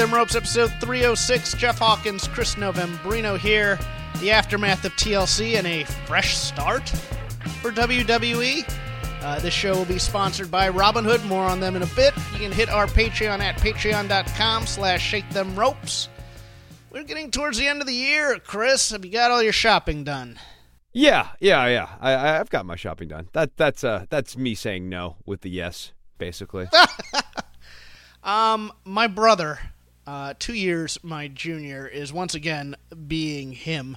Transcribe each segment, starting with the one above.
Them Ropes, episode 306. Jeff Hawkins, Chris Novembrino here. The aftermath of TLC and a fresh start for WWE. Uh, this show will be sponsored by Robinhood. More on them in a bit. You can hit our Patreon at patreon.com slash shake them ropes. We're getting towards the end of the year. Chris, have you got all your shopping done? Yeah, yeah, yeah. I, I- I've got my shopping done. That that's uh that's me saying no with the yes, basically. Um, my brother, uh, two years my junior, is once again being him.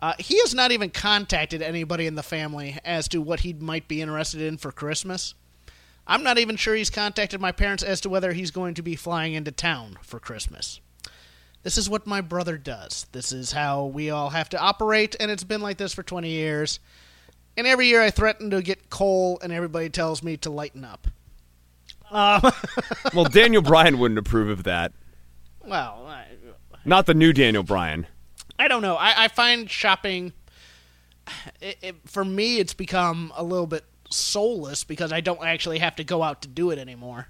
Uh, he has not even contacted anybody in the family as to what he might be interested in for Christmas. I'm not even sure he's contacted my parents as to whether he's going to be flying into town for Christmas. This is what my brother does. This is how we all have to operate, and it's been like this for 20 years. And every year I threaten to get coal, and everybody tells me to lighten up. Um, well, Daniel Bryan wouldn't approve of that. Well, I, Not the new Daniel Bryan. I don't know. I, I find shopping, it, it, for me, it's become a little bit soulless because I don't actually have to go out to do it anymore.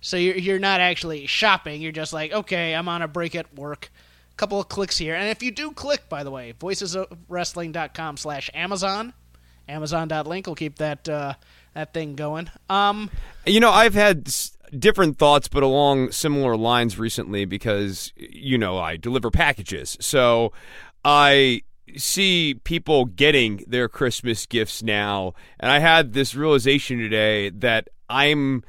So you're, you're not actually shopping. You're just like, okay, I'm on a break at work. A couple of clicks here. And if you do click, by the way, voicesofwrestling.com slash Amazon. Amazon.link will keep that uh, that thing going. Um, You know, I've had different thoughts, but along similar lines recently because you know I deliver packages, so I see people getting their Christmas gifts now, and I had this realization today that I'm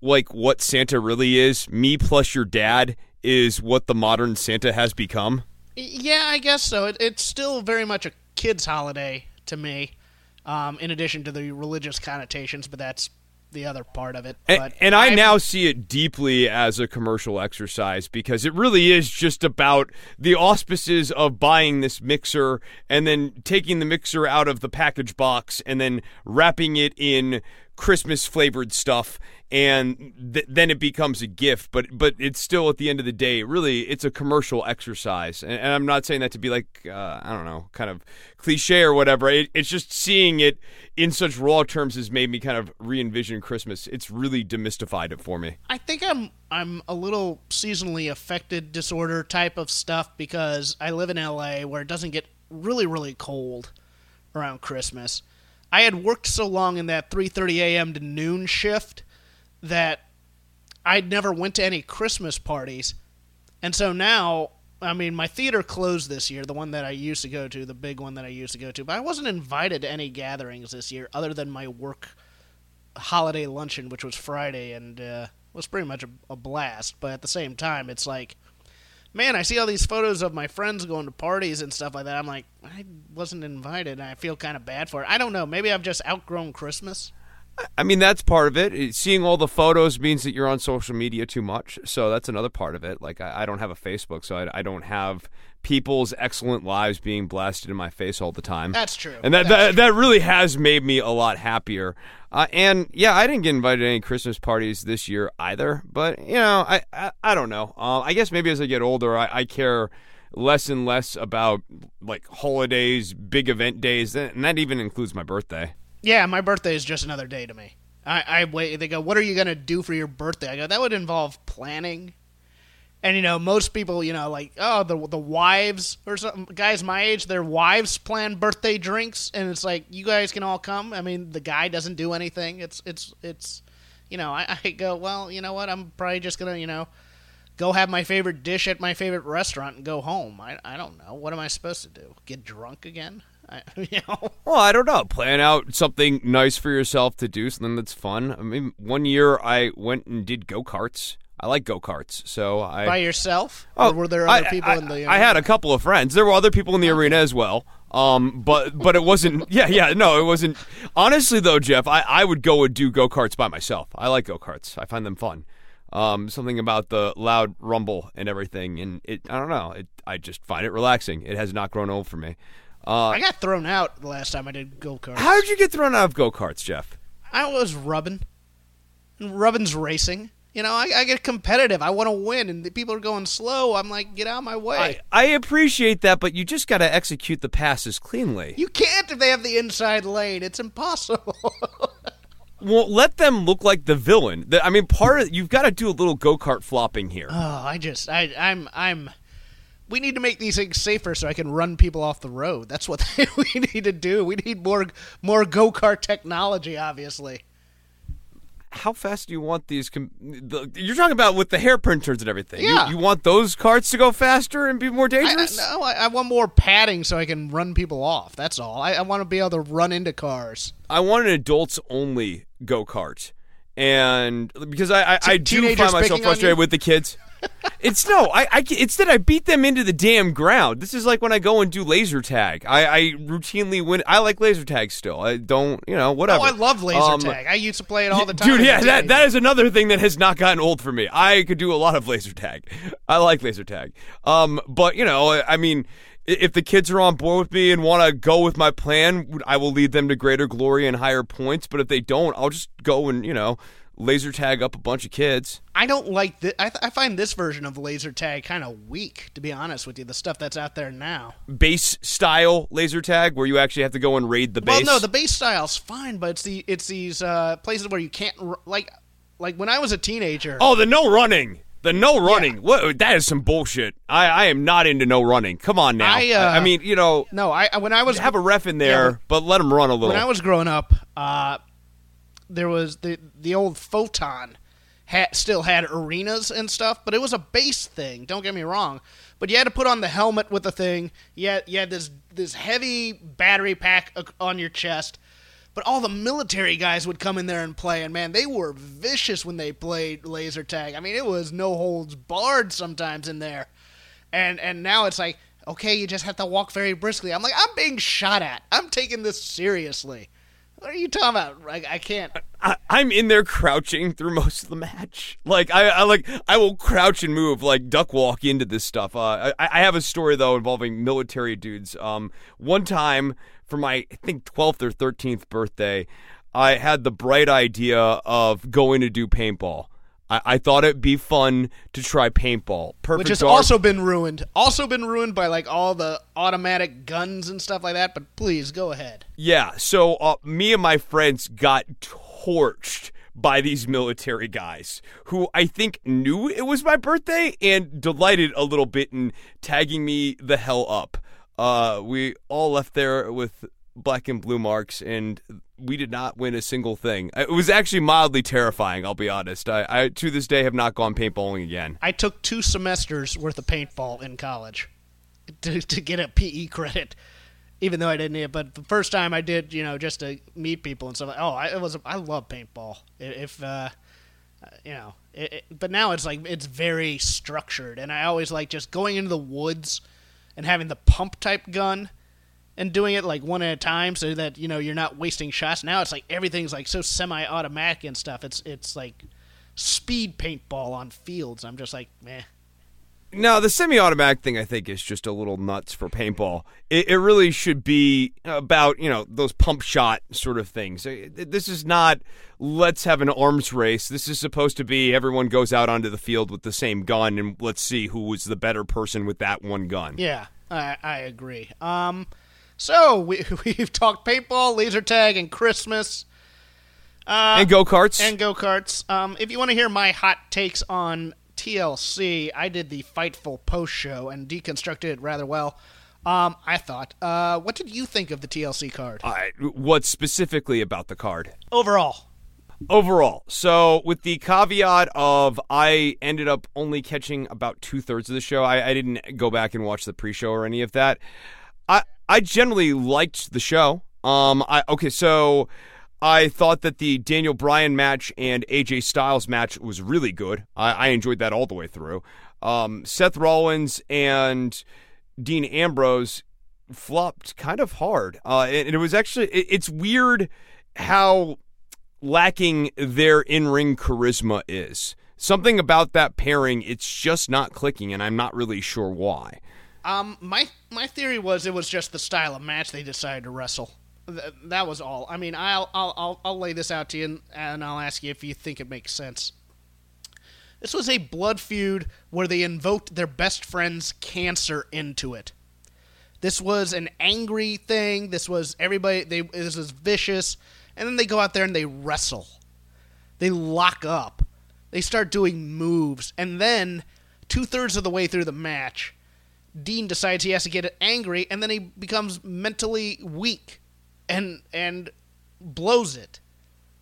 like what Santa really is. Me plus your dad is what the modern Santa has become. Yeah, I guess so. It, it's still very much a kid's holiday to me, um, in addition to the religious connotations, but that's the other part of it. And, but and I now see it deeply as a commercial exercise because it really is just about the auspices of buying this mixer and then taking the mixer out of the package box and then wrapping it in Christmas flavored stuff and th- then it becomes a gift but but it's still at the end of the day really it's a commercial exercise. And, and I'm not saying that to be like uh, I don't know kind of cliche or whatever. It, it's just seeing it in such raw terms has made me kind of re-envision Christmas. It's really demystified it for me. I think I'm I'm a little seasonally affected disorder type of stuff because I live in LA where it doesn't get really really cold around Christmas. I had worked so long in that 3:30 a.m. to noon shift that I'd never went to any Christmas parties. And so now, I mean, my theater closed this year, the one that I used to go to, the big one that I used to go to, but I wasn't invited to any gatherings this year other than my work holiday luncheon, which was Friday, and uh, was pretty much a, a blast. But at the same time, it's like, man, I see all these photos of my friends going to parties and stuff like that. I'm like, I wasn't invited, and I feel kind of bad for it. I don't know. Maybe I've just outgrown Christmas. I mean, that's part of it. It- Seeing all the photos means that you're on social media too much. So that's another part of it. Like, I, I don't have a Facebook, so I, I don't have people's excellent lives being blasted in my face all the time. That's true. And that, That's that, that really has made me a lot happier. Uh, and yeah, I didn't get invited to any Christmas parties this year either. But, you know, I, I, I don't know. Uh, I guess maybe as I get older, I, I care less and less about like holidays, big event days, and that even includes my birthday. Yeah, my birthday is just another day to me. I, I wait. They go, "What are you gonna do for your birthday?" I go, "That would involve planning." And you know, most people, you know, like oh, the the wives or something, guys my age, their wives plan birthday drinks, and it's like you guys can all come. I mean, the guy doesn't do anything. It's it's it's, you know, I, I go, well, you know what? I'm probably just gonna, you know, go have my favorite dish at my favorite restaurant and go home. I I don't know. What am I supposed to do? Get drunk again? I, you know. Well, I don't know. Plan out something nice for yourself to do, something that's fun. I mean, one year I went and did go karts. I like go karts, so I. By yourself? Oh, or were there other I- people I, in the? Arena? I had a couple of friends. There were other people in the arena as well. Um, but but it wasn't. Yeah, yeah. No, it wasn't. Honestly, though, Jeff, I, I would go and do go karts by myself. I like go karts. I find them fun. Um, something about the loud rumble and everything, and it I don't know. It, I just find it relaxing. It has not grown old for me. Uh, I got thrown out the last time I did go karts. how did you get thrown out of go karts, Jeff? I was rubbing. And rubbing's racing. You know, I, I get competitive. I want to win, and the people are going slow. I'm like, get out of my way. I, I appreciate that, but you just got to execute the passes cleanly. you can't if they have the inside lane. It's impossible. Well, let them look like the villain. I mean, part of you've got to do a little go kart flopping here. oh, I just, I, I'm, I'm. We need to make these things safer so I can run people off the road. That's what we need to do. We need more, more go kart technology. Obviously. How fast do you want these? Com- the, you're talking about with the hair printers and everything. You- Yeah. You, want those carts to go faster and be more I, I, dangerous? no, I, I want more padding so I can run people off. That's all. I, I want to be able to run into cars. I want an adults only go kart, and because I I, I do find myself frustrated with the kids. It's no, I, I instead I beat them into the damn ground. This is like when I go and do laser tag. I, I routinely win. I like laser tag still. I don't, you know, whatever. Oh, I love laser Um, tag. I used to play it all the time. Dude, yeah, that, that is another thing that has not gotten old for me. I could do a lot of laser tag. I like laser tag. Um, but you know, I mean, if the kids are on board with me and want to go with my plan, I will lead them to greater glory and higher points. But if they don't, I'll just go and you know, laser tag up a bunch of kids. I don't like this. I, th- I find this version of laser tag kind of weak, to be honest with you. The stuff that's out there now. Base style laser tag where you actually have to go and raid the base. Well, no, the base style's fine, but it's the it's these uh, places where you can't r- like like when I was a teenager. oh, the no running. The no running. What? That is some bullshit. I, I am not into no running. Come on now. I, uh, I mean, you know, No, I when I was have a ref in there, Yeah, but let him run a little. when I was growing up, uh, there was the the old photon had still had arenas and stuff, but it was a base thing. Don't get me wrong, but you had to put on the helmet with the thing. You you had this this heavy battery pack uh, on your chest. But all the military guys would come in there and play, and man, they were vicious when they played laser tag. I mean, it was no holds barred sometimes in there. And and now it's like, okay, you just have to walk very briskly. I'm like, I'm being shot at. I'm taking this seriously. What are you talking about? Like, I can't. I, I'm in there crouching through most of the match. Like I, I like I will crouch and move like duck walk into this stuff. Uh, I, I have a story though involving military dudes. Um, one time for my I think 12th or 13th birthday, I had the bright idea of going to do paintball. I, I thought it'd be fun to try paintball. Perfect Which has dark- also been ruined. Also been ruined by like all the automatic guns and stuff like that. But please go ahead. Yeah, so uh, me and my friends got torched by these military guys who I think knew it was my birthday and delighted a little bit in tagging me the hell up. Uh, we all left there with black and blue marks, and we did not win a single thing. It was actually mildly terrifying. I'll be honest. I, I to this day have not gone paintballing again. I took two semesters worth of paintball in college to, to get a PE credit, even though I didn't need it. But the first time I did, you know, just to meet people and stuff. Oh, I it was I love paintball. If uh, you know, it, it, but now it's like it's very structured, and I always like just going into the woods and having the pump type gun and doing it like one at a time so that you know you're not wasting shots. Now it's like everything's like so semi-automatic and stuff. It's it's like speed paintball on fields. I'm just like, meh. No, the semi-automatic thing I think is just a little nuts for paintball. It, it really should be about you know those pump shot sort of things. This is not let's have an arms race. This is supposed to be everyone goes out onto the field with the same gun and let's see who was the better person with that one gun. Yeah, I I agree. Um, so we we've talked paintball, laser tag, and Christmas. and go karts. and go karts. Um, if you want to hear my hot takes on TLC, I did the Fightful post show and deconstructed it rather well. Um, I thought. Uh, what did you think of the TLC card All right, what specifically about the card? overall? overall. So, with the caveat of I ended up only catching about two thirds of the show, I, I didn't go back and watch the pre-show or any of that. I I generally liked the show. Um, I okay, so I thought that the Daniel Bryan match and AJ Styles match was really good. I, I enjoyed that all the way through. Um, Seth Rollins and Dean Ambrose flopped kind of hard. Uh, and, and it was actually it, it's weird how lacking their in-ring charisma is. something about that pairing, it's just not clicking, and I'm not really sure why. Um, my my theory was it was just the style of match they decided to wrestle. Th- that was all. I mean, I'll I'll I'll, I'll lay this out to you, and, and I'll ask you if you think it makes sense. This was a blood feud where they invoked their best friend's cancer into it. This was an angry thing. This was everybody. They this was vicious, and then they go out there and they wrestle. They lock up. They start doing moves, and then two thirds of the way through the match, Dean decides he has to get angry, and then he becomes mentally weak, and and blows it.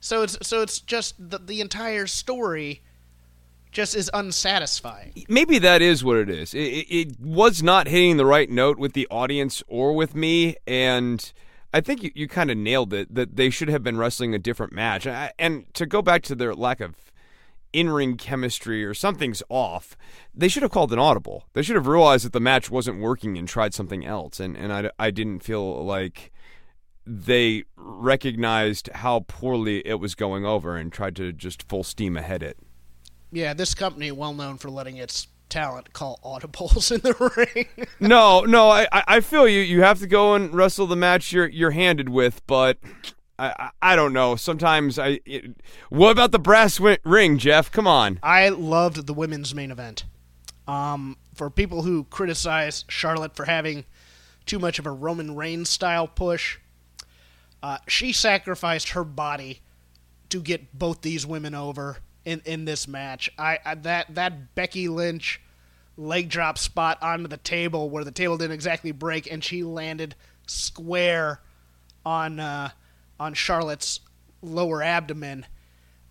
So it's so it's just the, the entire story just is unsatisfying. Maybe that is what it is. It, it, was not hitting the right note with the audience or with me, and I think you, you kind of nailed it that they should have been wrestling a different match. I, and to go back to their lack of in ring chemistry or something's off, they should have called an audible. They should have realized that the match wasn't working and tried something else. And, and I, I didn't feel like they recognized how poorly it was going over and tried to just full steam ahead it. Yeah, this company well known for letting its talent call audibles in the ring. no, no, I, I feel you. You have to go and wrestle the match you're you're handed with, but I, I don't know. Sometimes I. It, what about the brass ring, Jeff? Come on. I loved the women's main event. Um, for people who criticize Charlotte for having too much of a Roman Reigns style push, uh, she sacrificed her body to get both these women over in, in this match. I, I that that Becky Lynch leg drop spot onto the table where the table didn't exactly break and she landed square on uh, on Charlotte's lower abdomen.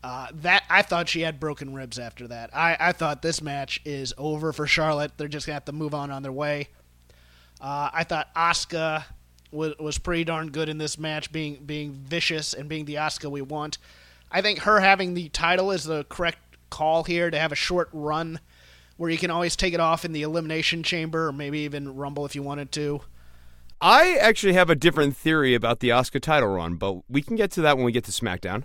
Uh, that I thought she had broken ribs after that. I, I thought this match is over for Charlotte. They're just gonna have to move on on their way. Uh, I thought Asuka was was pretty darn good in this match, being being vicious and being the Asuka we want. I think her having the title is the correct call here to have a short run where you can always take it off in the elimination chamber or maybe even Rumble if you wanted to. I actually have a different theory about the Asuka title run, but we can get to that when we get to SmackDown.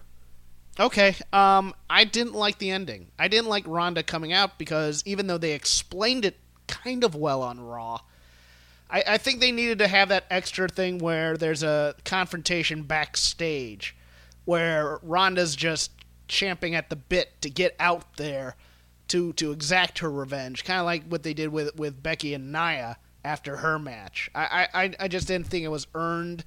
Okay. Um, I didn't like the ending. I didn't like Ronda coming out because even though they explained it kind of well on Raw, I, I think they needed to have that extra thing where there's a confrontation backstage where Ronda's just champing at the bit to get out there to to exact her revenge, kind of like what they did with with Becky and Nia after her match. I I, I just didn't think it was earned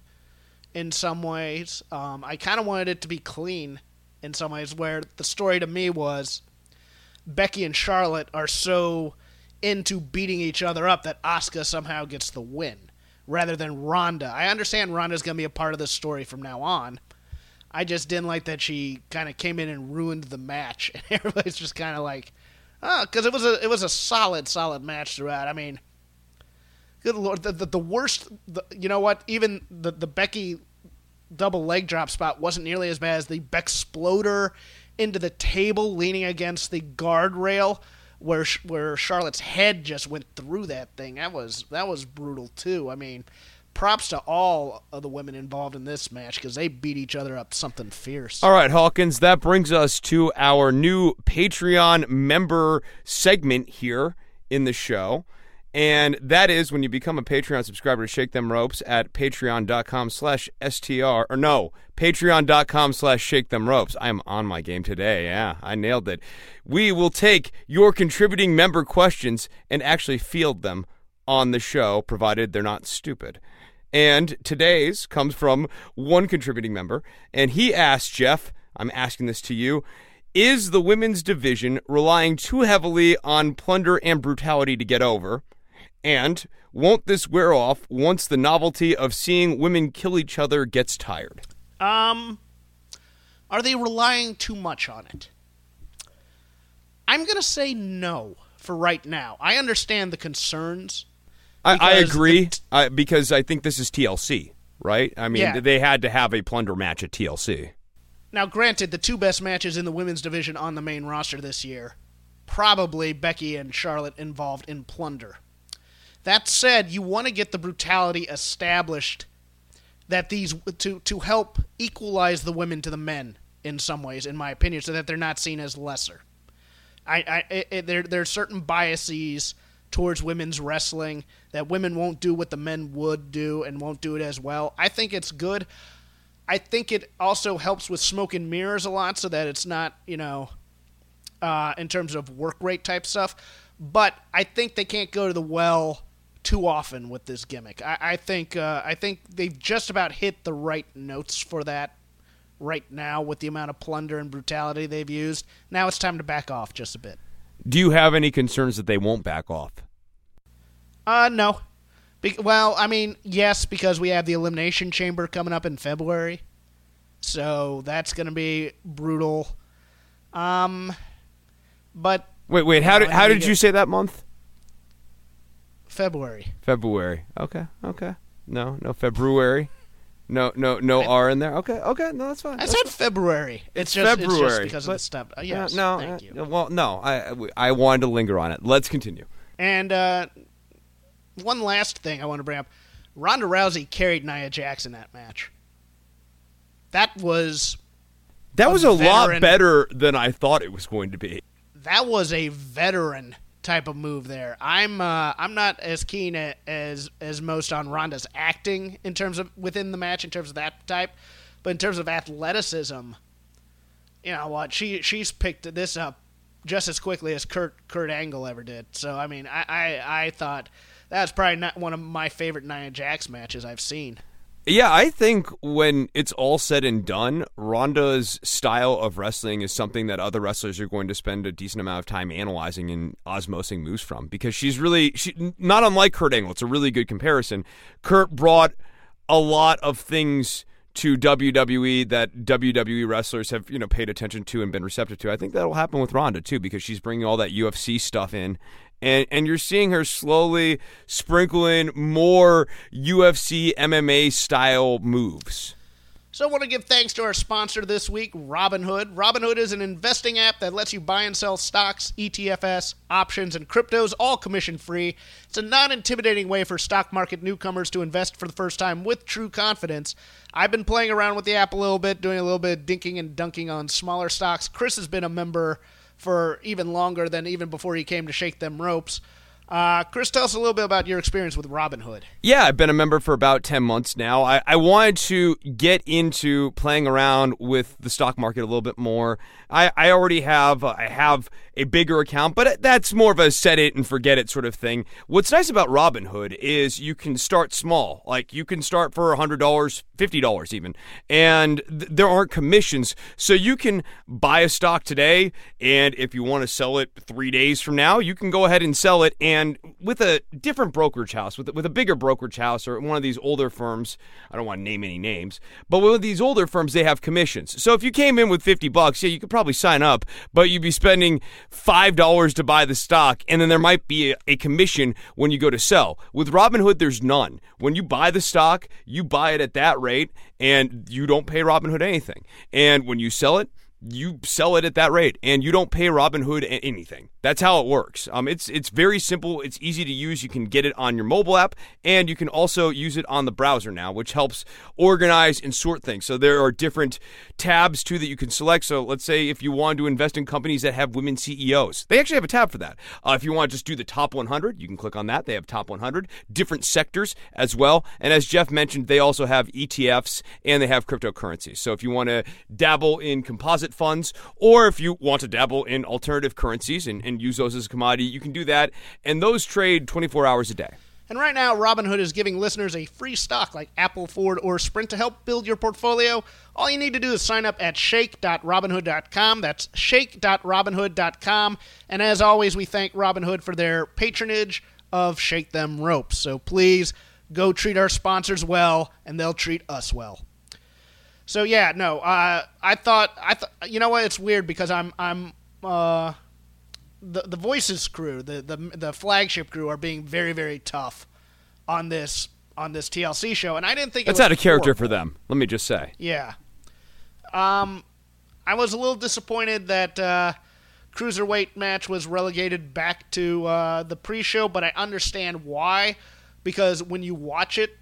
in some ways. Um, I kind of wanted it to be clean in some ways, where the story to me was Becky and Charlotte are so into beating each other up that Asuka somehow gets the win rather than Ronda. I understand Ronda's going to be a part of the story from now on, I just didn't like that she kind of came in and ruined the match, and everybody's just kind of like, oh, because it was a it was a solid solid match throughout. I mean, good lord, the the, the worst, the, you know what? Even the the Becky double leg drop spot wasn't nearly as bad as the Beck exploder into the table, leaning against the guardrail. Where, where Charlotte's head just went through that thing. That was that was brutal too. I mean, props to all of the women involved in this match because they beat each other up something fierce. All right, Hawkins, that brings us to our new Patreon member segment here in the show. And that is when you become a Patreon subscriber to Shake Them Ropes at patreon.com slash STR. Or no, patreon.com slash Shake Them Ropes. I am on my game today. Yeah, I nailed it. We will take your contributing member questions and actually field them on the show, provided they're not stupid. And today's comes from one contributing member, and he asked Jeff, I'm asking this to you, is the women's division relying too heavily on plunder and brutality to get over? And won't this wear off once the novelty of seeing women kill each other gets tired? Um, are they relying too much on it? I'm going to say no for right now. I understand the concerns I, I agree t- I, because I think this is TLC, right? I mean, yeah. they had to have a plunder match at TLC. Now, granted, the two best matches in the women's division on the main roster this year, probably Becky and Charlotte involved in plunder. That said, you want to get the brutality established that these to to help equalize the women to the men in some ways, in my opinion, so that they're not seen as lesser. I, I it, there there are certain biases towards women's wrestling that women won't do what the men would do and won't do it as well. I think it's good. I think it also helps with smoke and mirrors a lot, so that it's not you know, uh, in terms of work rate type stuff. But I think they can't go to the well too often with this gimmick. I, I think uh, I think they've just about hit the right notes for that right now with the amount of plunder and brutality they've used. Now it's time to back off just a bit. Do you have any concerns that they won't back off? Uh, no. Be- well, I mean, yes, because we have the Elimination Chamber coming up in February. So that's going to be brutal. Um, but. Wait, wait. How did how did you say that month? February. February. Okay. Okay. No, no February. No, no, no I, R in there. Okay, okay, no, that's fine. I that's said fine. February. It's, just February it's just because of the stuff. Uh, yes, no, thank uh, you. Well, no, I I wanted to linger on it. Let's continue. And uh, one last thing I want to bring up: Ronda Rousey carried Nia Jax in that match. That was that was a, a lot better than I thought it was going to be. That was a veteran type of move there. I'm uh, I'm not as keen as as most on Ronda's acting in terms of within the match in terms of that type, but in terms of athleticism, you know what she she's picked this up just as quickly as Kurt Kurt Angle ever did. So I mean I I, I thought that's probably not one of my favorite Nia Jax matches I've seen. Yeah, I think when it's all said and done, Ronda's style of wrestling is something that other wrestlers are going to spend a decent amount of time analyzing and osmosing moves from because she's really she not unlike Kurt Angle. It's a really good comparison. Kurt brought a lot of things to WWE that WWE wrestlers have you know paid attention to and been receptive to. I think that'll happen with Ronda too because she's bringing all that UFC stuff in and and you're seeing her slowly sprinkle in more UFC MMA style moves. So I want to give thanks to our sponsor this week, Robinhood. Robinhood is an investing app that lets you buy and sell stocks, ETFs, options, and cryptos, all commission free. It's a non intimidating way for stock market newcomers to invest for the first time with true confidence. I've been playing around with the app a little bit, doing a little bit of dinking and dunking on smaller stocks. Chris has been a member for even longer than even before he came to shake them ropes. Uh, Chris, tell us a little bit about your experience with Robinhood. Yeah, I've been a member for about 10 months now. I, I wanted to get into playing around with the stock market a little bit more. I, I already have uh, I have a bigger account, but that's more of a set it and forget it sort of thing. What's nice about Robinhood is you can start small. Like you can start for $100, $50 even, and th- there aren't commissions. So you can buy a stock today, and if you want to sell it three days from now, you can go ahead and sell it. And with a different brokerage house, with, with a bigger brokerage house or one of these older firms, I don't want to name any names, but with these older firms, they have commissions. So if you came in with 50 bucks, yeah, you could probably sign up, but you'd be spending $5 to buy the stock, and then there might be a, a, commission when you go to sell. With Robinhood, there's none. When you buy the stock, you buy it at that rate, and you don't pay Robinhood anything. And when you sell it, you sell it at that rate and you don't pay Robinhood anything. That's how it works. Um, it's it's very simple. It's easy to use. You can get it on your mobile app, and you can also use it on the browser now, which helps organize and sort things. So there are different tabs too that you can select. So let's say if you want to invest in companies that have women CEOs, they actually have a tab for that. Uh, if you want to just do the top 100, you can click on that. They have top 100, different sectors as well. And as Jeff mentioned, they also have ETFs and they have cryptocurrencies. So if you want to dabble in composite funds, or if you want to dabble in alternative currencies and, and use those as a commodity, you can do that. And those trade 24 hours a day. And right now, Robinhood is giving listeners a free stock like Apple, Ford, or Sprint to help build your portfolio. All you need to do is sign up at shake.robinhood.com. That's shake.robinhood.com. And as always, we thank Robinhood for their patronage of Shake Them Ropes. So please go treat our sponsors well, and they'll treat us well. So yeah, no, uh, I thought I thought you know what? It's weird because I'm I'm uh, the the voices crew, the the the flagship crew, are being very very tough on this on this TLC show, and I didn't think that's out of character for them. Let me just say. Yeah. Um, I was a little disappointed that uh, cruiserweight match was relegated back to uh, the pre-show, but I understand why because when you watch it,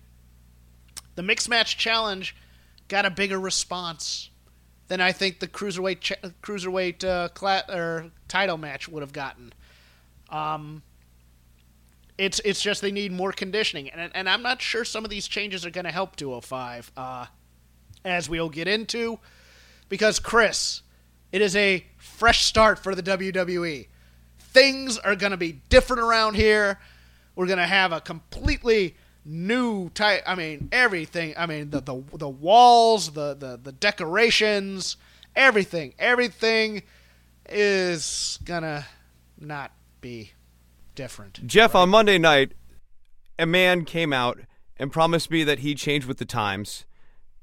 the mixed match challenge got a bigger response than I think the cruiserweight ch- cruiserweight uh, cla- or title match would have gotten. Um, it's it's just they need more conditioning, and and I'm not sure some of these changes are going to help 205, uh, as we'll get into, because Chris, it is a fresh start for the WWE. Things are going to be different around here. We're going to have a completely new type. I mean, everything. I mean, the the the walls, the the the decorations, everything, everything is gonna not be different. Jeff, on Monday night, a man came out and promised me that he changed with the times,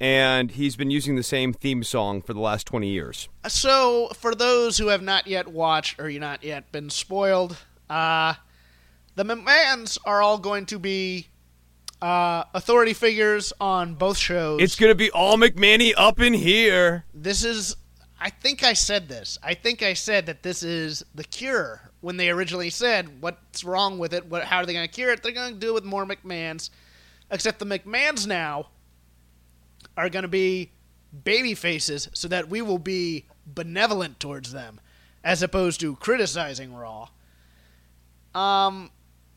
and he's been using the same theme song for the last 20 years. So, for those who have not yet watched or you not yet been spoiled, uh, the McMahons are all going to be uh, authority figures on both shows. It's going to be all McMahony up in here. this is I think I said this. I think I said that this is the cure when they originally said what's wrong with it, what how are they going to cure it? They're going to do it with more McMahons. Except the McMahons now are going to be baby faces so that we will be benevolent towards them as opposed to criticizing Raw. Um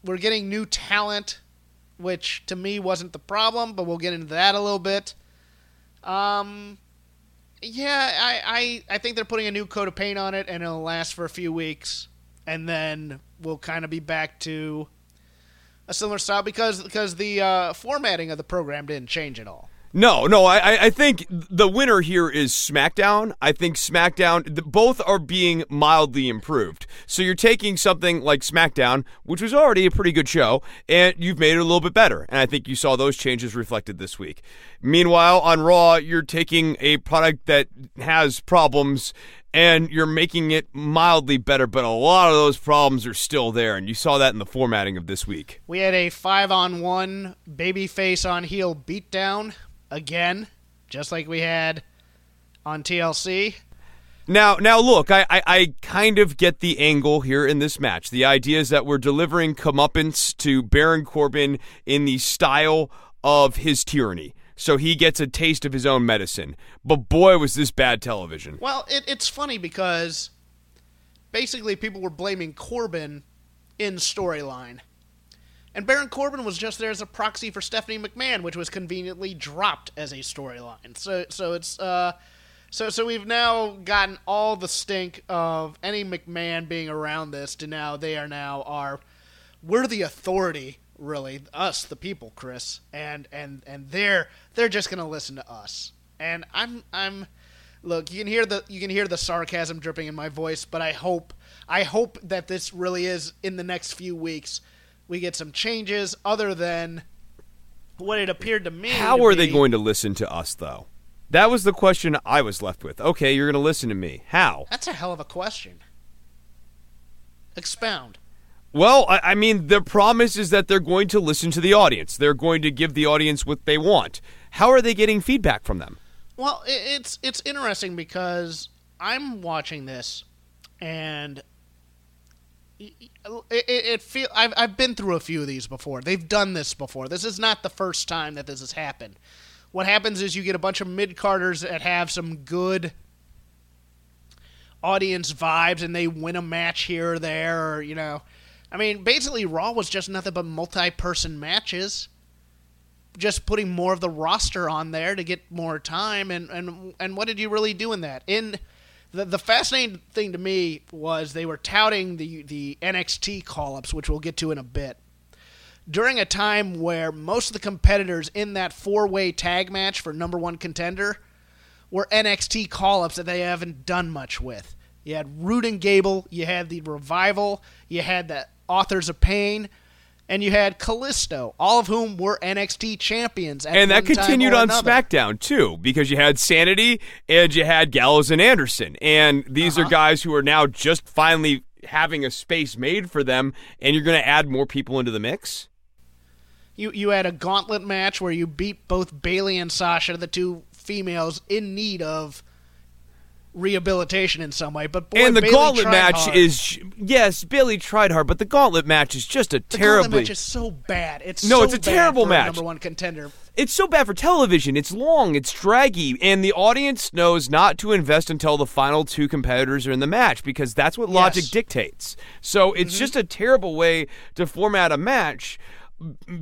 we're getting new talent which to me wasn't the problem, but we'll get into that a little bit. Um yeah, I, I, I think they're putting a new coat of paint on it, and it'll last for a few weeks, and then we'll kind of be back to a similar style because because the uh, formatting of the program didn't change at all. No, no, I, I think the winner here is SmackDown. I think SmackDown, both are being mildly improved. So you're taking something like SmackDown, which was already a pretty good show, and you've made it a little bit better. And I think you saw those changes reflected this week. Meanwhile, on Raw, you're taking a product that has problems and you're making it mildly better, but a lot of those problems are still there, and you saw that in the formatting of this week. We had a five on one babyface on heel beatdown again, just like we had on TLC. Now, now look, I, I, I kind of get the angle here in this match. The idea is that we're delivering comeuppance to Baron Corbin in the style of his tyranny. So he gets a taste of his own medicine. But boy, was this bad television. Well, it, it's funny because basically people were blaming Corbin in storyline. And Baron Corbin was just there as a proxy for Stephanie McMahon, which was conveniently dropped as a storyline. So so it's uh so so we've now gotten all the stink of any McMahon being around this to now they are now our we're the authority really us the people Chris and and and they're they're just going to listen to us. And I'm I'm look, you can hear the you can hear the sarcasm dripping in my voice, but I hope I hope that this really is in the next few weeks we get some changes other than what it appeared to me. How to are they going to listen to us, though? That was the question I was left with. Okay, you're going to listen to me. How? That's a hell of a question. Expound. Well, I, I mean, the promise is that they're going to listen to the audience. They're going to give the audience what they want. How are they getting feedback from them? Well, it's it's interesting because I'm watching this, and it, it, it feel I've I've been through a few of these before. They've done this before. This is not the first time that this has happened. What happens is you get a bunch of mid carders that have some good audience vibes, and they win a match here or there, or you know, I mean, basically Raw was just nothing but multi-person matches. Just putting more of the roster on there to get more time and and and what did you really do in that? In the, the fascinating thing to me was they were touting the the NXT call-ups which we'll get to in a bit. During a time where most of the competitors in that four-way tag match for number 1 contender were NXT call-ups that they haven't done much with. You had Roode and Gable you had the Revival you had the Authors of Pain and you had Kalisto, all of whom were NXT champions. At and that continued on another. SmackDown too, because you had Sanity and you had Gallows and Anderson, and these Uh-huh. are guys who are now just finally having a space made for them, and you're going to add more people into the mix. You you had a gauntlet match where you beat both Bayley and Sasha, the two females in need of rehabilitation in some way. But boy, and the Bayley gauntlet match hard. is yes, Bayley tried hard, but the gauntlet match is just a the terribly. gauntlet match is so bad. It's No, so it's a terrible match. number one contender. It's so bad for television. It's long, it's draggy, and the audience knows not to invest until the final two competitors are in the match because that's what logic Yes. Mm-hmm. dictates. So it's just a terrible way to format a match.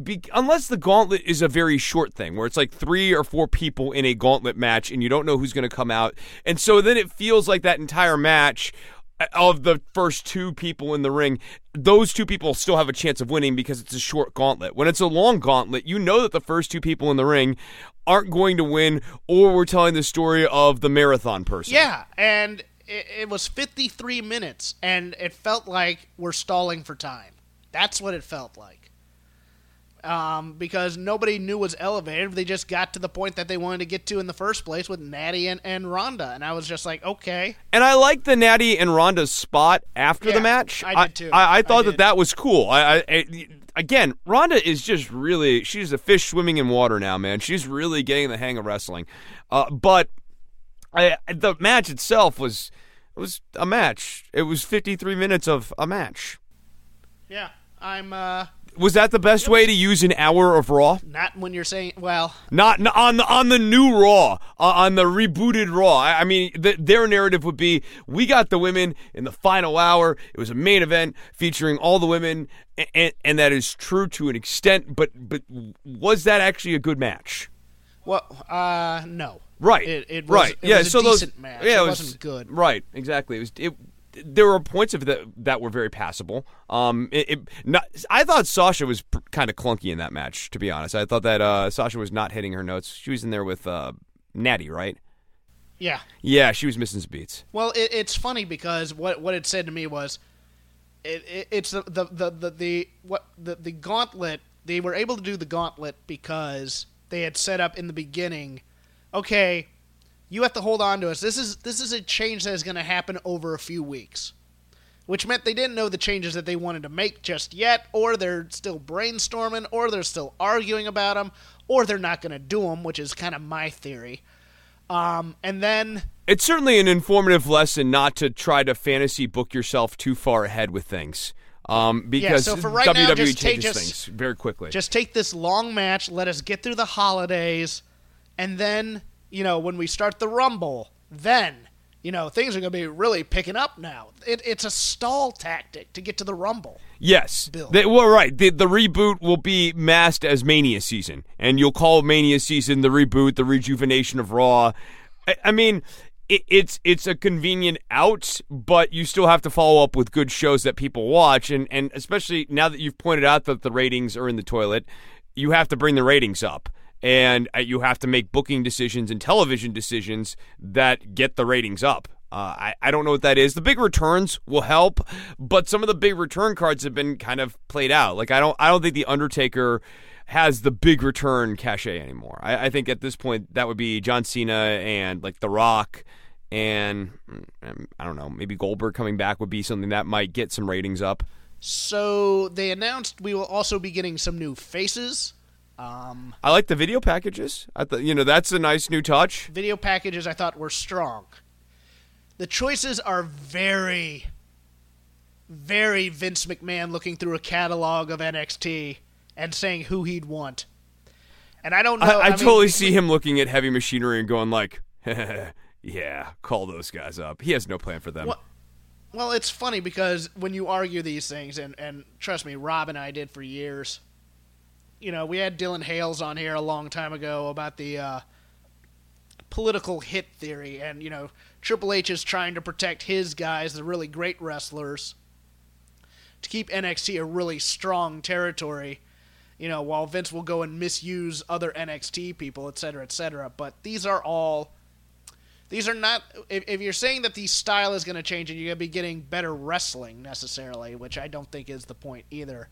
Be- unless the gauntlet is a very short thing where it's like three or four people in a gauntlet match and you don't know who's going to come out. And so then it feels like that entire match uh, of the first two people in the ring, those two people still have a chance of winning because it's a short gauntlet. When it's a long gauntlet, you know that the first two people in the ring aren't going to win, or we're telling the story of the marathon person. Yeah, and it, it was 53 minutes, and it felt like we're stalling for time. That's what it felt like. Um, because nobody knew was elevated. They just got to the point that they wanted to get to in the first place with Natty and, and Ronda. And I was just like, okay. And I like the Natty and Ronda's spot after Yeah, the match. I did too. I, I, I thought that that was cool. I, I, I again, Ronda is just really she's a fish swimming in water now, man. She's really getting the hang of wrestling. Uh, but I, the match itself was it was a match. It was 53 minutes of a match. Yeah, I'm uh, Was that the best way to use an hour of Raw? not when you're saying, well, Not on the on the new Raw, uh, on the rebooted Raw. I, I mean, th their narrative would be: we got the women in the final hour. It was a main event featuring all the women, and, and that is true to an extent. But but was that actually a good match? well, uh, no. Right. It, it was, right. It yeah. so decent those. match. Yeah. it, was, wasn't good. Right. Exactly. It was. It, there were points of that that were very passable. Um, it, it not. I thought Sasha was pr- kind of clunky in that match. To be honest, I thought that uh, Sasha was not hitting her notes. She was in there with uh, Natty, right? Yeah. Yeah, she was missing some beats. Well, it, it's funny because what what it said to me was, it, it it's the the, the the the what the the gauntlet. They were able to do the gauntlet because they had set up in the beginning. Okay, you have to hold on to us. This is this is a change that is going to happen over a few weeks, which meant they didn't know the changes that they wanted to make just yet, or they're still brainstorming, or they're still arguing about them, or they're not going to do them, which is kind of my theory. Um, and then It's certainly an informative lesson not to try to fantasy book yourself too far ahead with things. Um, because so for right WWE now, just take- changes just- things very quickly. Just take this long match, let us get through the holidays, and then, you know, when we start the Rumble, then, you know, things are going to be really picking up now. It, it's a stall tactic to get to the Rumble. Yes. Bill. They, well, right. The, the reboot will be masked as Mania season, and you'll call Mania season the reboot, the rejuvenation of Raw. I, I mean, it, it's it's a convenient out, but you still have to follow up with good shows that people watch, and and especially now that you've pointed out that the ratings are in the toilet, you have to bring the ratings up. And uh, you have to make booking decisions and television decisions that get the ratings up. Uh, I, I don't know what that is. The big returns will help, but some of the big return cards have been kind of played out. Like I don't I don't think the Undertaker has the big return cachet anymore. I, I think at this point that would be John Cena and like The Rock and mm, I don't know maybe Goldberg coming back would be something that might get some ratings up. So they announced we will also be getting some new faces. Um, I like the video packages. I thought you know that's a nice new touch. video packages I thought were strong. The choices are very, very Vince McMahon looking through a catalog of NXT and saying who he'd want. And I don't know. I, I, mean, totally see him looking at heavy machinery and going like, "Yeah, call those guys up." He has no plan for them. Well, well, it's funny because when you argue these things, and, and trust me, Rob and I did for years. You know, we had Dylan Hales on here a long time ago about the uh, political hit theory, and you know, Triple H is trying to protect his guys, the really great wrestlers, to keep NXT a really strong territory. You know, while Vince will go and misuse other NXT people, et cetera, et cetera. But these are all these are not. If, if you're saying that the style is going to change and you're going to be getting better wrestling necessarily, which I don't think is the point either,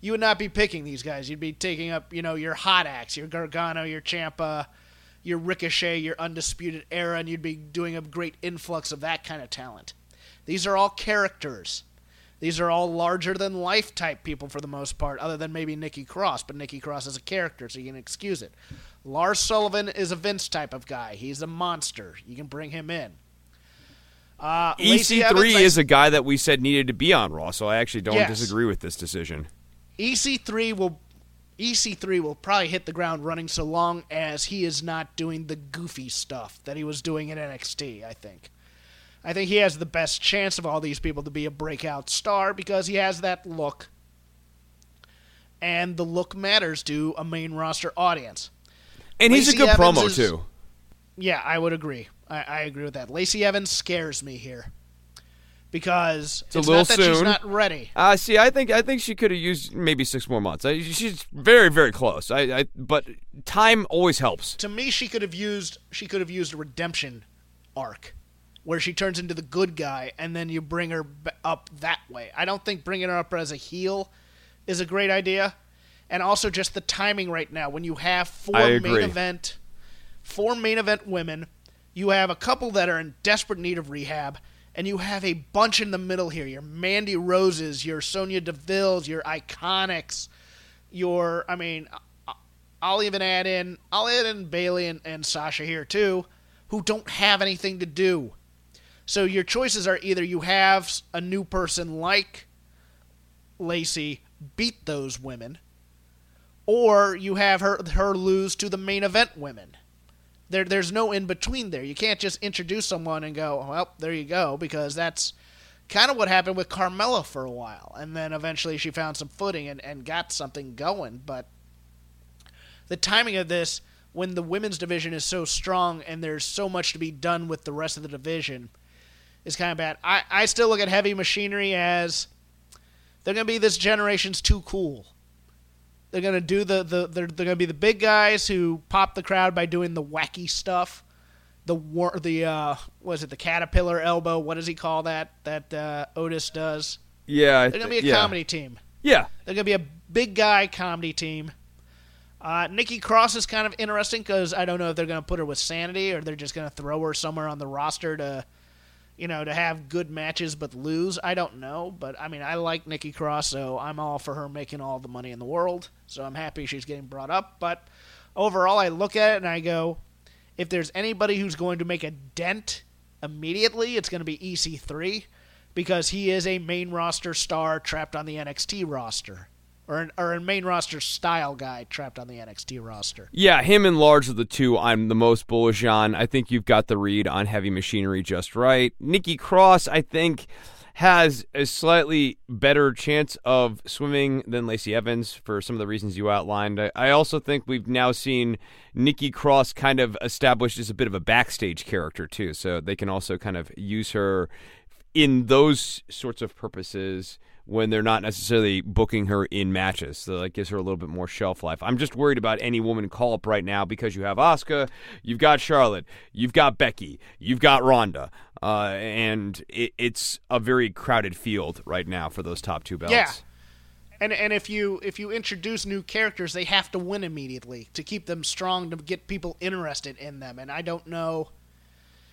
you would not be picking these guys. You'd be taking up, you know, your hot acts, your Gargano, your Ciampa, your Ricochet, your Undisputed Era, and you'd be doing a great influx of that kind of talent. These are all characters. These are all larger than life type people for the most part, other than maybe Nikki Cross. But Nikki Cross is a character, so you can excuse it. Lars Sullivan is a Vince type of guy. He's a monster. You can bring him in. Uh, EC3 Evans, I- is a guy that we said needed to be on Raw, so I actually don't Yes. disagree with this decision. EC3 will EC3 will probably hit the ground running so long as he is not doing the goofy stuff that he was doing in NXT, I think. I think he has the best chance of all these people to be a breakout star because he has that look. And the look matters to a main roster audience. And he's a good Evans promo is- too. Yeah, I would agree. I, I agree with that. Lacey Evans scares me here. Because it's, a little not that she's soon. not ready. Uh, see, I think I think she could have used maybe six more months. I, she's very very close. I, I but time always helps. to me she could have used she could have used a redemption arc where she turns into the good guy and then you bring her b- up that way i don't think bringing her up as a heel is a great idea and also just the timing right now when you have four main event four main event women you have a couple that are in desperate need of rehab and you have a bunch in the middle here your mandy roses your Sonya Deville's your iconics your i mean I'll even add in I'll add in Bayley and, and Sasha here too, who don't have anything to do. So your choices are either you have a new person like Lacey beat those women, or you have her her lose to the main event women. There there's no in between there. You can't just introduce someone and go, oh, well, there you go, because that's kind of what happened with Carmella for a while. And then eventually she found some footing and, and got something going, but the timing of this when the women's division is so strong and there's so much to be done with the rest of the division is kind of bad. I, I still look at heavy machinery as they're going to be this generation's too cool. They're going to do the, the they're, they're to be the big guys who pop the crowd by doing the wacky stuff. The war, the uh, was it the caterpillar elbow? What does he call that? That uh, Otis does. Yeah, They're going to be a yeah. comedy team. Yeah, They're going to be a big guy comedy team. Uh, Nikki Cross is kind of interesting because I don't know if they're going to put her with Sanity or they're just going to throw her somewhere on the roster to, you know, to have good matches but lose. I don't know, but I mean, I like Nikki Cross, so I'm all for her making all the money in the world. So I'm happy she's getting brought up. But overall, I look at it and I go, if there's anybody who's going to make a dent immediately, it's going to be EC3 because he is a main roster star trapped on the NXT roster. Or, an, or a main roster style guy trapped on the NXT roster. yeah. Him and Lars of the two, I'm the most bullish on. I think you've got the read on heavy machinery just right. Nikki Cross, I think, has a slightly better chance of swimming than Lacey Evans for some of the reasons you outlined. I, I also think we've now seen Nikki Cross kind of established as a bit of a backstage character too, so they can also kind of use her in those sorts of purposes when they're not necessarily booking her in matches. So that gives her a little bit more shelf life. I'm just worried about any woman call up right now because you have Asuka, you've got Charlotte, you've got Becky, you've got Ronda, uh, and it, it's a very crowded field right now for those top two belts. Yeah. And and if you if you introduce new characters, they have to win immediately to keep them strong to get people interested in them. And I don't know.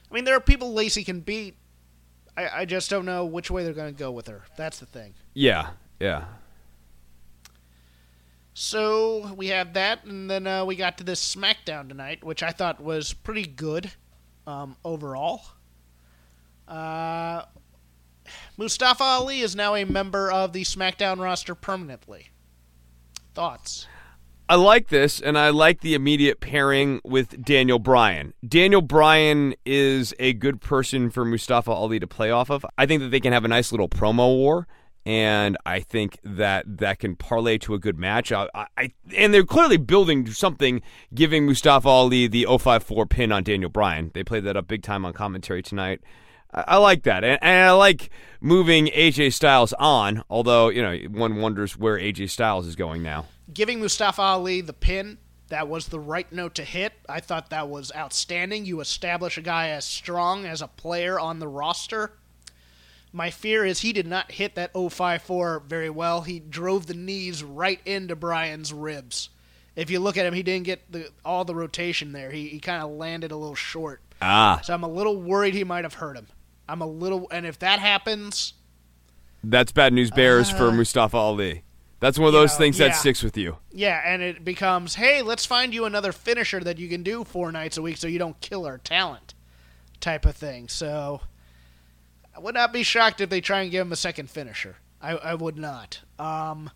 I mean, there are people Lacey can beat. I, I just don't know which way they're going to go with her. That's the thing. Yeah, yeah. So we have that, and then uh, we got to this SmackDown tonight, which I thought was pretty good um, overall. Uh, Mustafa Ali is now a member of the SmackDown roster permanently. Thoughts? I like this, and I like the immediate pairing with Daniel Bryan. Daniel Bryan is a good person for Mustafa Ali to play off of. I think that they can have a nice little promo war, and I think that that can parlay to a good match. I, I and they're clearly building something, giving Mustafa Ali the 054 pin on Daniel Bryan. They played that up big time on commentary tonight. I, like that, and, and I like moving AJ Styles on. Although you know one wonders where AJ Styles is going now. Giving Mustafa Ali the pin, that was the right note to hit. I thought that was outstanding. You establish a guy as strong as a player on the roster. My fear is he did not hit that 054 very well. He drove the knees right into Bryan's ribs. If you look at him, he didn't get the, all the rotation there. He, he kind of landed a little short. Ah, So I'm a little worried he might have hurt him. I'm a little, and if that happens, That's bad news bears for Mustafa Ali. That's one of those know, things yeah. that sticks with you. yeah, and it becomes, hey, let's find you another finisher that you can do four nights a week so you don't kill our talent type of thing. So I would not be shocked if they try and give him a second finisher. I, I would not. Um,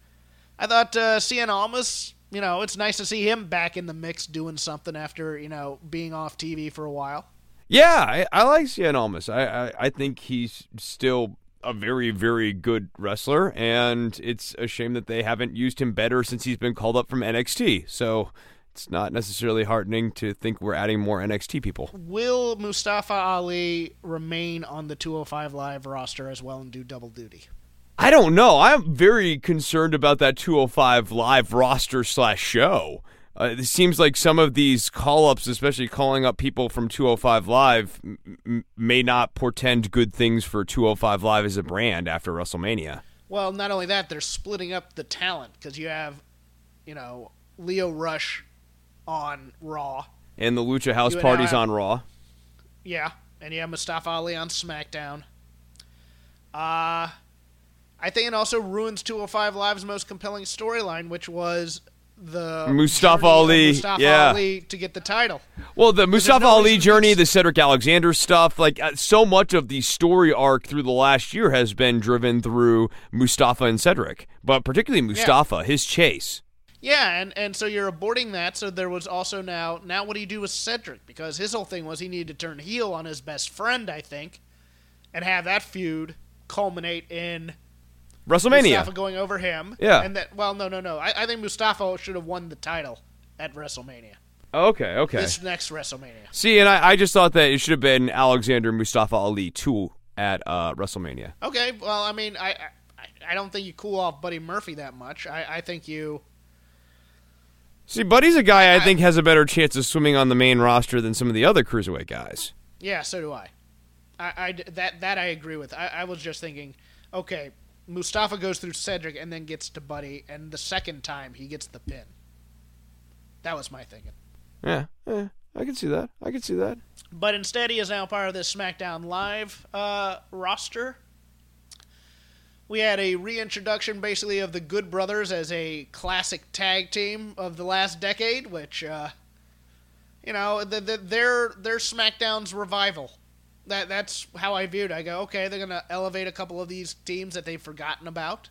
I thought uh, Cien Almas, you know, it's nice to see him back in the mix doing something after, you know, being off TV for a while. Yeah, I, I like Cien Almas. I, I, I think he's still a very, very good wrestler, and it's a shame that they haven't used him better since he's been called up from NXT. So it's not necessarily heartening to think we're adding more NXT people. Will Mustafa Ali remain on the 205 Live roster as well and do double duty? I don't know. I'm very concerned about that 205 Live roster slash show. Uh, it seems like some of these call ups, especially calling up people from 205 Live, m- may not portend good things for 205 Live as a brand after WrestleMania. Well, not only that, they're splitting up the talent because you have, you know, Lio Rush on Raw. And the Lucha House You and parties on Raw. Yeah, and you have Mustafa Ali on SmackDown. Uh, I think it also ruins 205 Live's most compelling storyline, which was the Mustafa Ali, Mustafa yeah. Ali to get the title. Well, the Mustafa no Ali journey, the Cedric Alexander stuff, like uh, so much of the story arc through the last year has been driven through Mustafa and Cedric, but particularly Mustafa, his chase. Yeah, and, and so you're aborting that. So there was also now now what do you do with Cedric? Because his whole thing was he needed to turn heel on his best friend, I think, and have that feud culminate in WrestleMania. Mustafa going over him. Yeah. And that well, no, no, no. I, I think Mustafa should have won the title at WrestleMania. Okay, okay. This next WrestleMania. See, and I, I just thought that it should have been Alexander Mustafa Ali too at uh, WrestleMania. Okay, well, I mean, I, I I don't think you cool off Buddy Murphy that much. I, I think you. See, Buddy's a guy I, I- think has a better chance of swimming on the main roster than some of the other cruiserweight guys. Yeah, so do I. I, I that that I agree with. I, I was just thinking, okay, Mustafa goes through Cedric and then gets to Buddy, and the second time he gets the pin. That was my thinking. Yeah, yeah, I can see that. I can see that. But instead, he is now part of this SmackDown Live uh, roster. We had a reintroduction, basically, of the Good Brothers as a classic tag team of the last decade, which, uh, you know, the, the, their their SmackDown's revival. That that's how I viewed. it. I go, okay, they're gonna elevate a couple of these teams that they've forgotten about.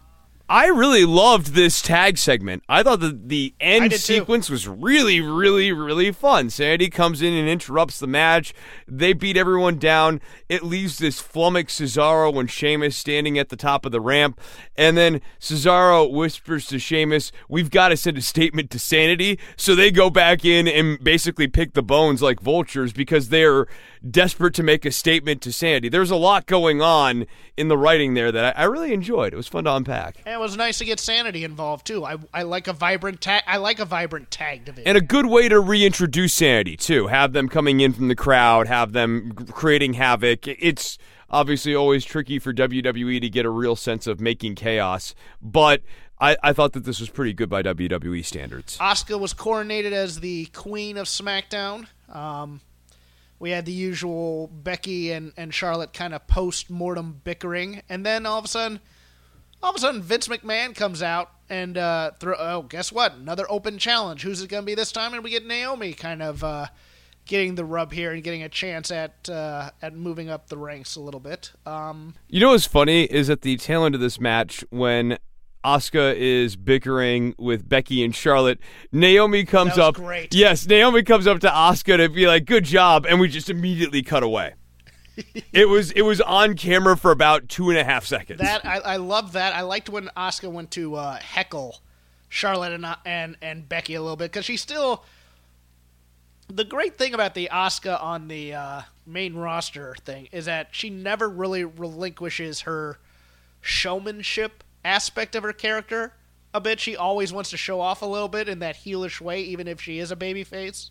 I really loved this tag segment. I thought that the end did too. sequence was really, really, really fun. Sanity comes in and interrupts the match. They beat everyone down. It leaves this flummoxed Cesaro and Sheamus standing at the top of the ramp. And then Cesaro whispers to Sheamus, We've got to send a statement to Sanity. So they go back in and basically pick the bones like vultures because they're desperate to make a statement to Sanity. There's a lot going on in the writing there that I, I really enjoyed. It was fun to unpack. And it was nice to get Sanity involved too. I, I like a vibrant tag. I like a vibrant tag division. And a good way to reintroduce Sanity, too. Have them coming in from the crowd, have them creating havoc. It's obviously always tricky for WWE to get a real sense of making chaos, but I, I thought that this was pretty good by WWE standards. Asuka was coronated as the queen of SmackDown. Um, we had the usual Becky and, and Charlotte kind of post mortem bickering, and then all of a sudden, all of a sudden, Vince McMahon comes out and uh, throw. Oh, guess what? Another open challenge. Who's it going to be this time? And we get Naomi kind of uh, getting the rub here and getting a chance at uh, at moving up the ranks a little bit. Um, You know what's funny is at the tail end of this match when Asuka is bickering with Becky and Charlotte. Naomi comes That was up. great. Yes, Naomi comes up to Asuka to be like, "Good job," and we just immediately cut away. it was it was on camera for about two and a half seconds. That I, I love that. I liked when Asuka went to uh, heckle Charlotte and and and Becky a little bit because she's still. The great thing about the Asuka on the uh, main roster thing is that she never really relinquishes her showmanship aspect of her character a bit. She always wants to show off a little bit in that heelish way, even if she is a babyface.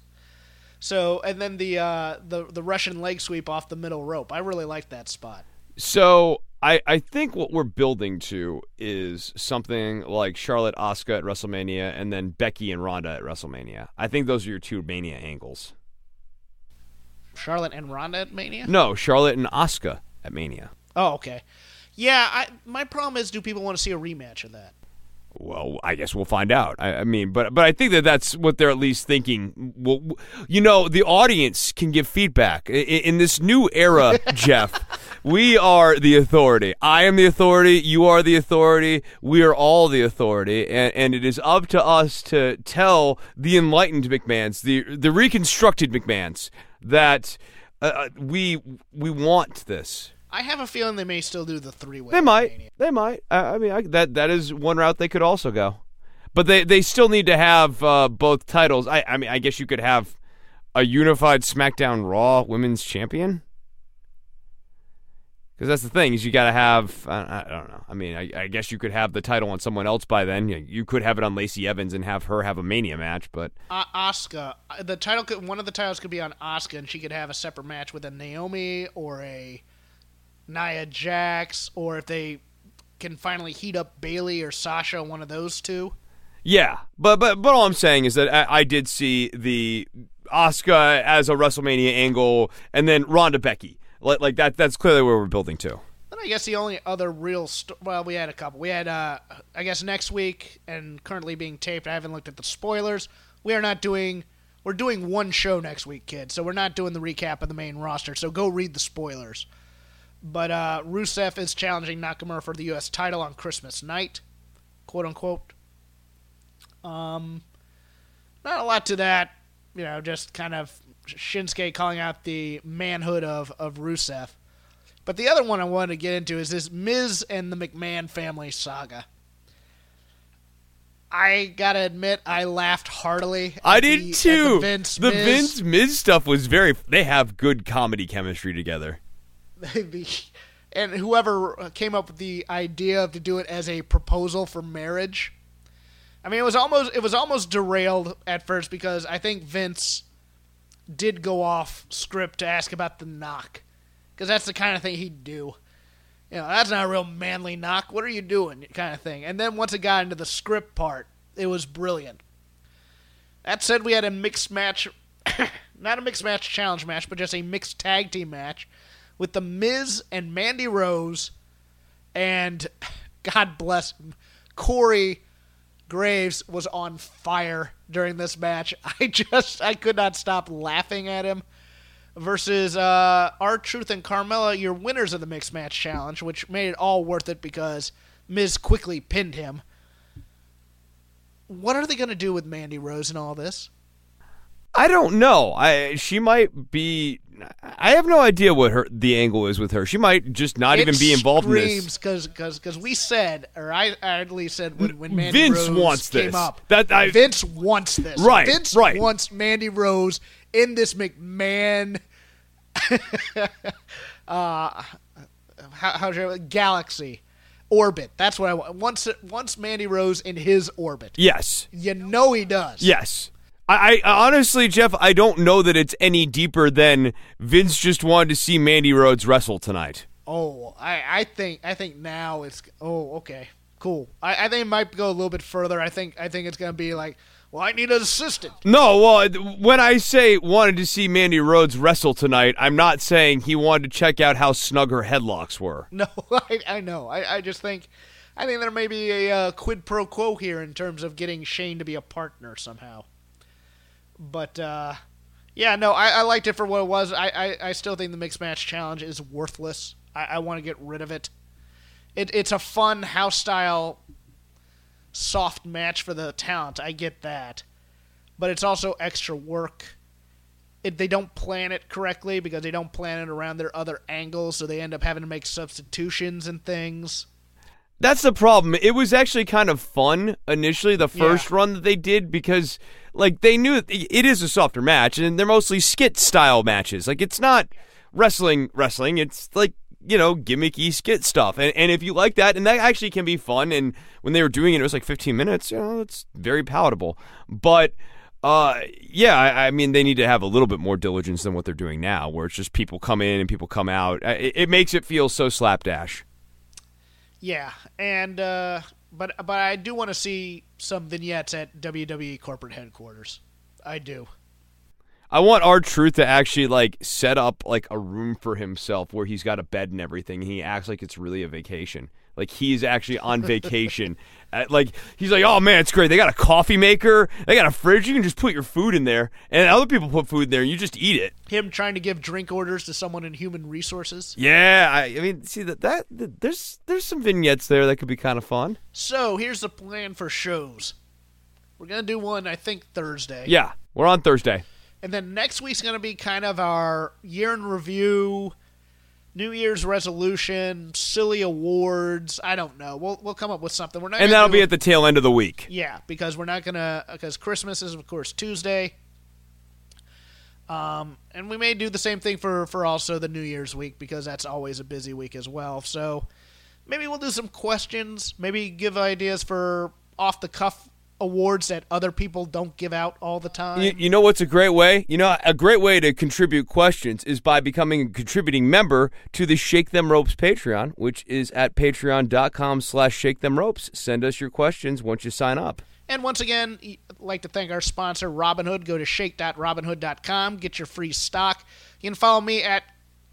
So, and then the uh, the the Russian leg sweep off the middle rope. I really liked that spot. So I, I think what we're building to is something like Charlotte Asuka at WrestleMania and then Becky and Ronda at WrestleMania. I think those are your two Mania angles. Charlotte and Ronda at Mania. No, Charlotte and Asuka at Mania. Oh, okay. Yeah, I my problem is, do people want to see a rematch of that? Well, I guess we'll find out. I, I, mean, but but I think that that's what they're at least thinking. Well, you know, the audience can give feedback in, in this new era, Jeff. We are the authority. I am the authority. You are the authority. We are all the authority, and, and it is up to us to tell the enlightened McMahon's, the the reconstructed McMahon's, that uh, uh we we want this. I have a feeling they may still do the three way. They might. They might. I, I mean, I, that that is one route they could also go, but they they still need to have uh, both titles. I I mean, I guess you could have a unified SmackDown Raw Women's Champion. Because that's the thing is you got to have I, I, don't know I mean I, I, guess you could have the title on someone else by then you, you, could have it on Lacey Evans and have her have a Mania match but uh, Asuka the title could one of the titles could be on Asuka and she could have a separate match with a Naomi or a Nia Jax, or if they can finally heat up Bayley or Sasha, one of those two. Yeah, but but but all I'm saying is that I, I did see the Asuka as a WrestleMania angle, and then Ronda Becky. Like, like that. That's clearly where we're building to. Then I guess the only other real st- well, we had a couple. We had uh, I guess next week and currently being taped. I haven't looked at the spoilers. We are not doing. We're doing one show next week, kids. So we're not doing the recap of the main roster. So go read the spoilers. But uh, Rusev is challenging Nakamura for the U.S. title on Christmas night, quote unquote. Um, not a lot to that, you know, just kind of Shinsuke calling out the manhood of, of Rusev. But the other one I wanted to get into is this Miz and the McMahon family saga. I gotta admit, I laughed heartily. I did the, too. The Vince, the Miz. Vince Miz stuff was very. They have good comedy chemistry together. The and whoever uh, came up with the idea of to do it as a proposal for marriage. I mean, it was almost it was almost derailed at first because I think Vince did go off script to ask about the knock because that's the kind of thing he'd do. You know, that's not a real manly knock. What are you doing? Kind of thing. And then once it got into the script part, it was brilliant. That said, we had a mixed match, not a mixed match challenge match, but just a mixed tag team match with The Miz and Mandy Rose, and God bless Corey Graves was on fire during this match. I just I could not stop laughing at him. Versus uh, R-Truth and Carmella, your winners of the mixed match challenge, which made it all worth it because Miz quickly pinned him. What are they going to do with Mandy Rose and all this? I don't know. I she might be. I have no idea what her the angle is with her. She might just not it even be involved in this. because because we said, or I, I at least said when, when Mandy Vince Rose wants came this. up, that I, Vince wants this. Right, Vince right. wants Mandy Rose in this McMahon. uh, how, how's your galaxy? orbit. That's what I want. Once once Mandy Rose in his orbit. Yes. You know he does. Yes. I, I, honestly, Jeff, I don't know that it's any deeper than Vince just wanted to see Mandy Rose wrestle tonight. Oh, I, I think I think now it's oh okay cool. I, I think it might go a little bit further. I think I think it's gonna be like well, I need an assistant. No, well, when I say wanted to see Mandy Rose wrestle tonight, I'm not saying he wanted to check out how snug her headlocks were. No, I, I know. I, I just think, I think there may be a uh, quid pro quo here in terms of getting Shane to be a partner somehow. But uh, yeah, no, I, I, liked it for what it was. I, I, I, still think the mixed match challenge is worthless. I, I want to get rid of it. it. It's a fun house style, soft match for the talent. I get that, but it's also extra work. It, they don't plan it correctly because they don't plan it around their other angles, so they end up having to make substitutions and things. That's the problem. It was actually kind of fun initially, the first yeah. run that they did, because like they knew it is a softer match, and they're mostly skit style matches. Like it's not wrestling, wrestling. It's like you know gimmicky skit stuff, and and if you like that, and that actually can be fun. And when they were doing it, it was like 15 minutes. You know, it's very palatable. But uh, yeah, I, I, mean, they need to have a little bit more diligence than what they're doing now, where it's just people come in and people come out. It, it makes it feel so slapdash. Yeah, and uh, but but I do want to see some vignettes at WWE corporate headquarters. I do. I want R-Truth to actually like set up like a room for himself where he's got a bed and everything. And he acts like it's really a vacation. like he's actually on vacation. Uh, like he's like, oh man, it's great. They got a coffee maker, they got a fridge. You can just put your food in there, and other people put food in there, and you just eat it. Him trying to give drink orders to someone in human resources. Yeah, I, I mean, see that, that that there's there's some vignettes there that could be kind of fun. So here's the plan for shows. We're gonna do one, I think, Thursday. Yeah, we're on Thursday. And then next week's gonna be kind of our year in review, New Year's resolution, silly awards. I don't know. We'll we'll come up with something. We're not. And that'll be at the tail end of the week. Yeah, because we're not gonna because Christmas is of course Tuesday. Um, and we may do the same thing for for also the New Year's week because that's always a busy week as well. So maybe we'll do some questions. Maybe give ideas for off the cuff awards that other people don't give out all the time. You, you know what's a great way? You know, a great way to contribute questions is by becoming a contributing member to the Shake Them Ropes Patreon, which is at patreon.com slash shake them ropes. Send us your questions once you sign up. And once again, I'd like to thank our sponsor, Robinhood. Go to shake.robinhood.com, get your free stock. You can follow me at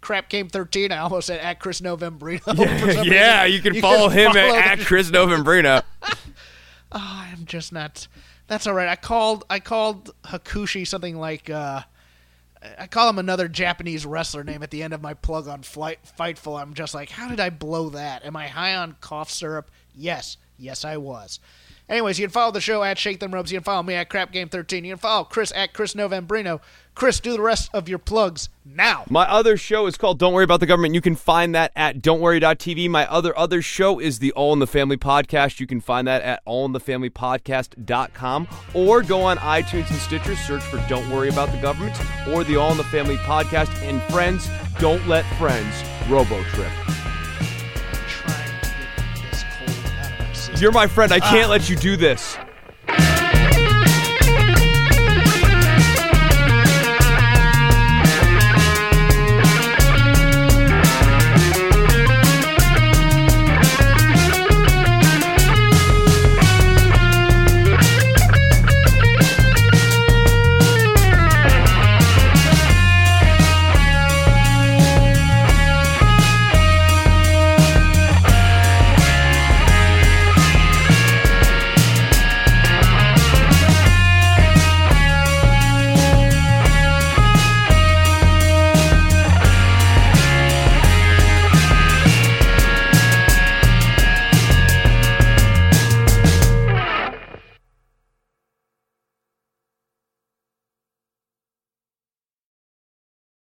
crapgame13. I almost said at Chris Novembrino. some yeah, you can follow him follow at, at Chris Novembrino. I'm just not. That's all right. I called. I called Hakushi something like. Uh, I call him another Japanese wrestler name at the end of my plug on Flight Fightful. I'm just like, how did I blow that? Am I high on cough syrup? Yes, yes, I was. Anyways, you can follow the show at Shake Them Ropes. You can follow me at Crap Game 13. You can follow Chris at Chris Novembrino. Chris, do the rest of your plugs now. My other show is called Don't Worry About the Government. You can find that at don'tworry.tv. My other other show is the All in the Family podcast. You can find that at allinthefamilypodcast.com or go on iTunes and Stitcher, search for Don't Worry About the Government or the All in the Family podcast. And friends, don't let friends robo trip. You're my friend. I can't let you do this.